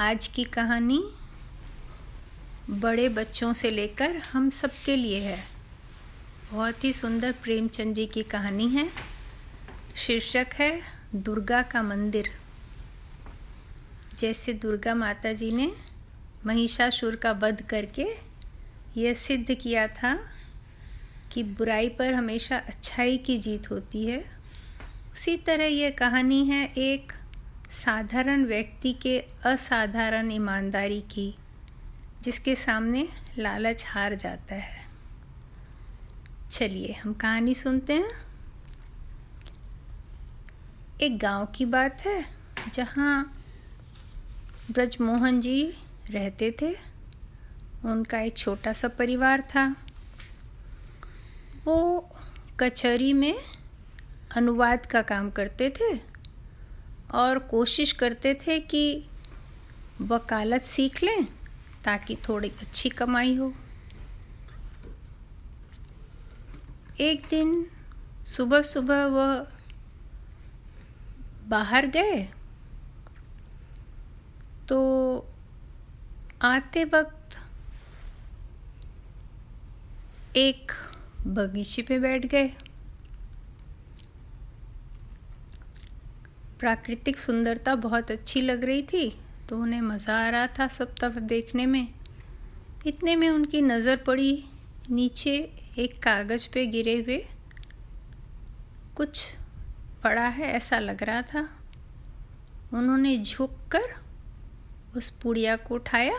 आज की कहानी बड़े बच्चों से लेकर हम सब के लिए है। बहुत ही सुंदर प्रेमचंद जी की कहानी है। शीर्षक है, दुर्गा का मंदिर। जैसे दुर्गा माता जी ने महिषासुर का वध करके यह सिद्ध किया था कि बुराई पर हमेशा अच्छाई की जीत होती है। उसी तरह यह कहानी है एक साधारण व्यक्ति के असाधारण ईमानदारी की, जिसके सामने लालच हार जाता है। चलिए, हम कहानी सुनते हैं। एक गाँव की बात है, जहाँ ब्रजमोहन जी रहते थे। उनका एक छोटा सा परिवार था। वो कचहरी में अनुवाद का काम करते थे। और कोशिश करते थे कि वकालत सीख लें ताकि थोड़ी अच्छी कमाई हो। एक दिन सुबह सुबह वह बाहर गए। तो आते वक्त एक बगीचे पे बैठ गए। प्राकृतिक सुंदरता बहुत अच्छी लग रही थी तो उन्हें मज़ा आ रहा था सब तरफ़ देखने में। इतने में उनकी नज़र पड़ी, नीचे एक कागज़ पे गिरे हुए। कुछ पड़ा है ऐसा लग रहा था। उन्होंने झुक कर उस पुड़िया को उठाया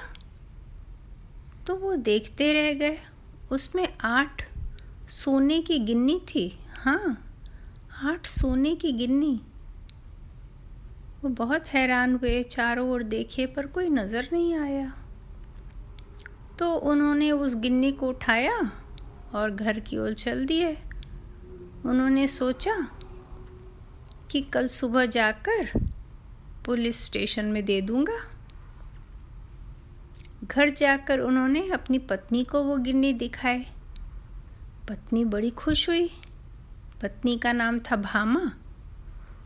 तो वो देखते रह गए। उसमें आठ सोने की गिन्नी थी। हाँ आठ सोने की गिन्नी। वो बहुत हैरान हुए चारों ओर देखे, पर कोई नज़र नहीं आया। तो उन्होंने उस गिन्नी को उठाया और घर की ओर चल दिए। उन्होंने सोचा कि कल सुबह जाकर पुलिस स्टेशन में दे दूँगा। घर जाकर उन्होंने अपनी पत्नी को वो गिन्नी दिखाए। पत्नी बड़ी खुश हुई। पत्नी का नाम था भामा।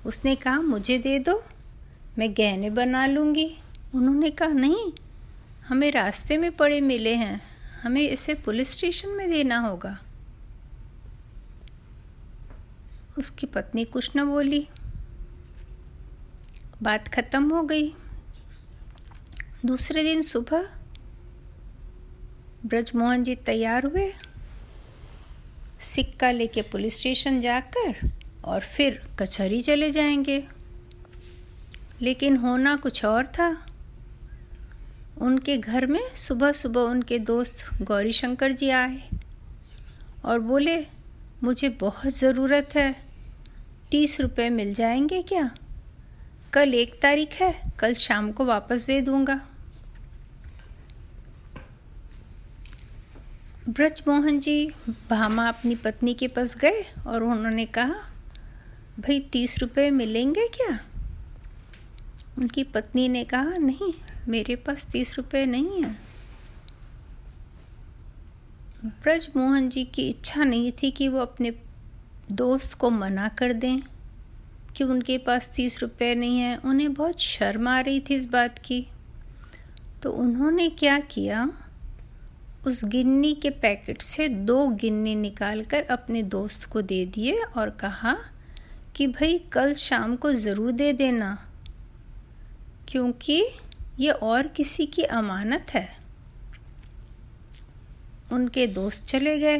उसने कहा, मुझे दे दो। मैं गहने बना लूँगी। उन्होंने कहा, नहीं, हमें रास्ते में पड़े मिले हैं। हमें इसे पुलिस स्टेशन में देना होगा। उसकी पत्नी कुछ न बोली। बात खत्म हो गई। दूसरे दिन सुबह ब्रजमोहन जी तैयार हुए। सिक्का लेके पुलिस स्टेशन जाकर और फिर कचहरी चले जाएँगे। लेकिन होना कुछ और था। उनके घर में सुबह सुबह उनके दोस्त गौरी शंकर जी आए और बोले, मुझे बहुत ज़रूरत है। तीस रुपये मिल जाएँगे क्या? कल एक तारीख है, कल शाम को वापस दे दूँगा। ब्रजमोहन जी भामा अपनी पत्नी के पास गए और उन्होंने कहा, भाई तीस रुपये मिलेंगे क्या? उनकी पत्नी ने कहा, नहीं, मेरे पास तीस रुपये नहीं है। ब्रज मोहन जी की इच्छा नहीं थी कि वो अपने दोस्त को मना कर दें, कि उनके पास तीस रुपये नहीं है। उन्हें बहुत शर्म आ रही थी इस बात की। तो उन्होंने क्या किया? उस गिन्नी के पैकेट से दो गिन्नी निकालकर अपने दोस्त को दे दिए और कहा कि, भाई, कल शाम को ज़रूर दे देना। क्योंकि ये और किसी की अमानत है। उनके दोस्त चले गए।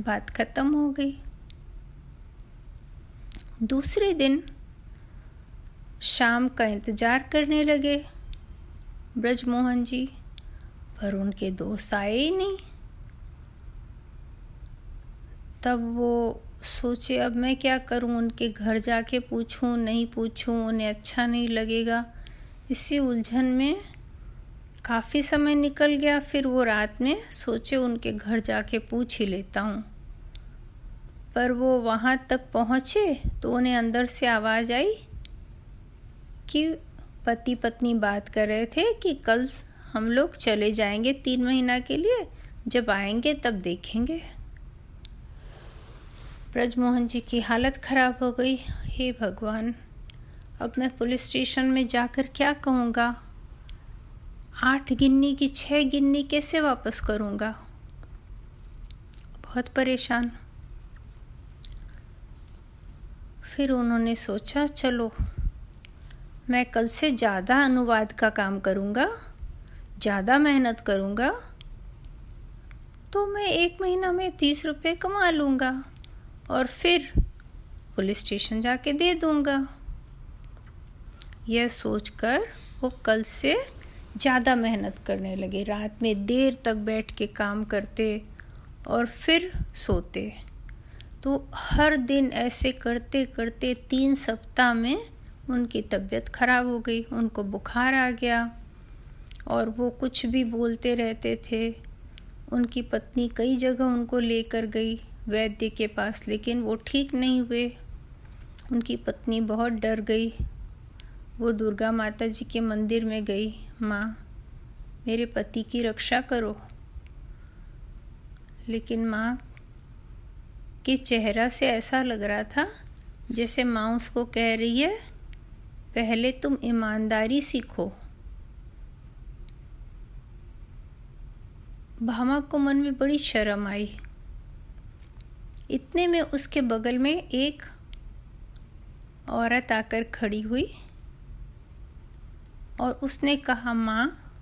बात ख़त्म हो गई। दूसरे दिन शाम का इंतज़ार करने लगे। ब्रजमोहन जी, पर उनके दोस्त आए ही नहीं। तब वो सोचे, अब मैं क्या करूँ? उनके घर जाके पूछूँ, नहीं पूछूँ, उन्हें अच्छा नहीं लगेगा। इसी उलझन में काफ़ी समय निकल गया, फिर वो रात में सोचे उनके घर जाके पूछ ही लेता हूँ। पर वो वहाँ तक पहुँचे तो उन्हें अंदर से आवाज़ आई कि पति पत्नी बात कर रहे थे कि कल हम लोग चले जाएँगे तीन महीना के लिए, जब आएँगे तब देखेंगे। ब्रजमोहन जी की हालत ख़राब हो गई। हे भगवान अब मैं पुलिस स्टेशन में जाकर क्या कहूँगा? आठ गिन्नी की छः गिन्नी कैसे वापस करूँगा? बहुत परेशान। फिर उन्होंने सोचा, चलो, मैं कल से ज़्यादा अनुवाद का काम करूँगा, ज़्यादा मेहनत करूँगा तो मैं एक महीना में तीस रुपये कमा लूँगा और फिर पुलिस स्टेशन जाके दे दूँगा। यह सोचकर वो कल से ज़्यादा मेहनत करने लगे। रात में देर तक बैठ के काम करते और फिर सोते। तो हर दिन ऐसे करते करते तीन सप्ताह में उनकी तबीयत ख़राब हो गई, उनको बुखार आ गया और वो कुछ भी बोलते रहते थे। उनकी पत्नी कई जगह उनको लेकर गई वैद्य के पास, लेकिन वो ठीक नहीं हुए। उनकी पत्नी बहुत डर गई। वो दुर्गा माता जी के मंदिर में गई। माँ, मेरे पति की रक्षा करो। लेकिन माँ के चेहरा से ऐसा लग रहा था जैसे माँ उसको कह रही है, पहले तुम ईमानदारी सीखो। भामा को मन में बड़ी शर्म आई। इतने में उसके बगल में एक औरत आकर खड़ी हुई। और उसने कहा, माँ,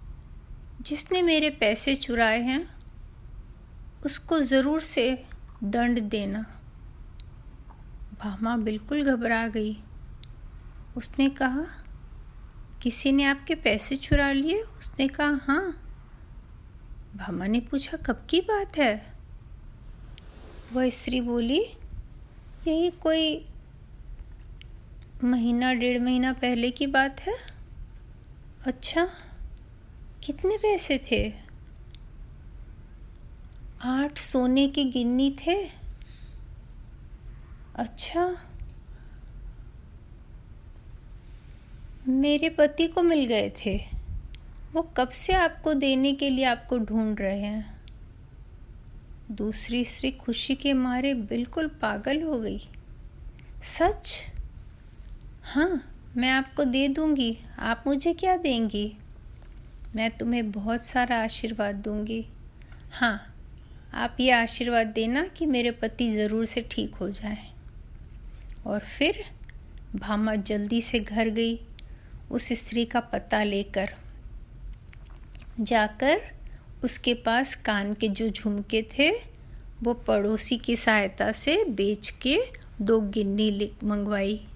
जिसने मेरे पैसे चुराए हैं, उसको ज़रूर से दंड देना। भामा बिल्कुल घबरा गई। उसने कहा, किसी ने आपके पैसे चुरा लिए? उसने कहा हाँ। भामा ने पूछा, कब की बात है? वह स्त्री बोली, यही कोई महीना, डेढ़ महीना पहले की बात है? अच्छा कितने पैसे थे? आठ सोने के गिन्नी थे? अच्छा मेरे पति को मिल गए थे। वो कब से आपको देने के लिए आपको ढूंढ रहे हैं? दूसरी स्त्री खुशी के मारे बिल्कुल पागल हो गई। सच? हाँ। मैं आपको दे दूँगी। आप मुझे क्या देंगी? मैं तुम्हें बहुत सारा आशीर्वाद दूँगी। हाँ आप ये आशीर्वाद देना कि मेरे पति ज़रूर से ठीक हो जाए। और फिर भामा जल्दी से घर गई, उस स्त्री का पता लेकर। जाकर उसके पास कान के जो झुमके थे, वो पड़ोसी की सहायता से बेच के दो गिन्नी मंगवाई।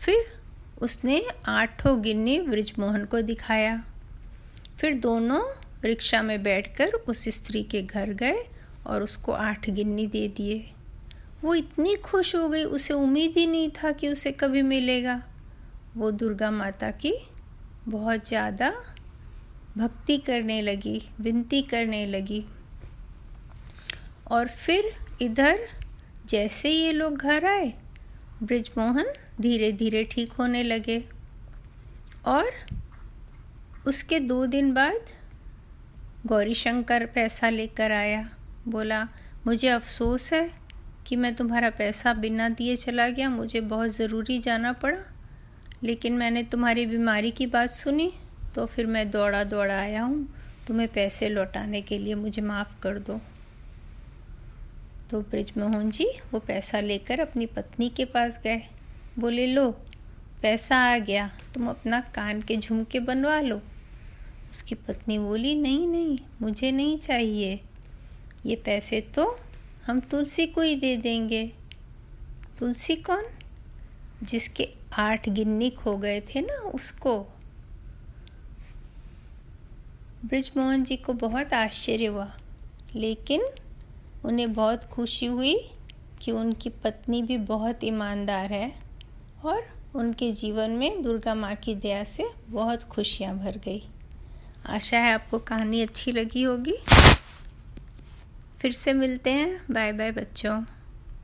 फिर उसने आठों गिन्नी ब्रिजमोहन को दिखाया। फिर दोनों रिक्शा में बैठकर उस स्त्री के घर गए और उसको आठ गिन्नी दे दिए। वो इतनी खुश हो गई, उसे उम्मीद ही नहीं था कि उसे कभी मिलेगा। वो दुर्गा माता की बहुत ज़्यादा भक्ति करने लगी, विनती करने लगी। और फिर इधर जैसे ये लोग घर आए, ब्रिजमोहन धीरे धीरे ठीक होने लगे। और उसके दो दिन बाद गौरी शंकर पैसा लेकर आया। बोला, मुझे अफसोस है कि मैं तुम्हारा पैसा बिना दिए चला गया। मुझे बहुत ज़रूरी जाना पड़ा। लेकिन मैंने तुम्हारी बीमारी की बात सुनी तो फिर मैं दौड़ा दौड़ा आया हूँ। तुम्हें पैसे लौटाने के लिए मुझे माफ़ कर दो। तो ब्रिजमोहन जी वो पैसा लेकर अपनी पत्नी के पास गए। बोले, लो, पैसा आ गया, तुम अपना कान के झुमके बनवा लो। उसकी पत्नी बोली, नहीं नहीं, मुझे नहीं चाहिए। ये पैसे तो हम तुलसी को ही दे देंगे। तुलसी कौन? जिसके आठ गिन्नी खो गए थे ना, उसको। ब्रिजमोहन जी को बहुत आश्चर्य हुआ, लेकिन उन्हें बहुत खुशी हुई कि उनकी पत्नी भी बहुत ईमानदार है। और उनके जीवन में दुर्गा माँ की दया से बहुत खुशियाँ भर गई। आशा है आपको कहानी अच्छी लगी होगी। फिर से मिलते हैं। बाय बाय बच्चों।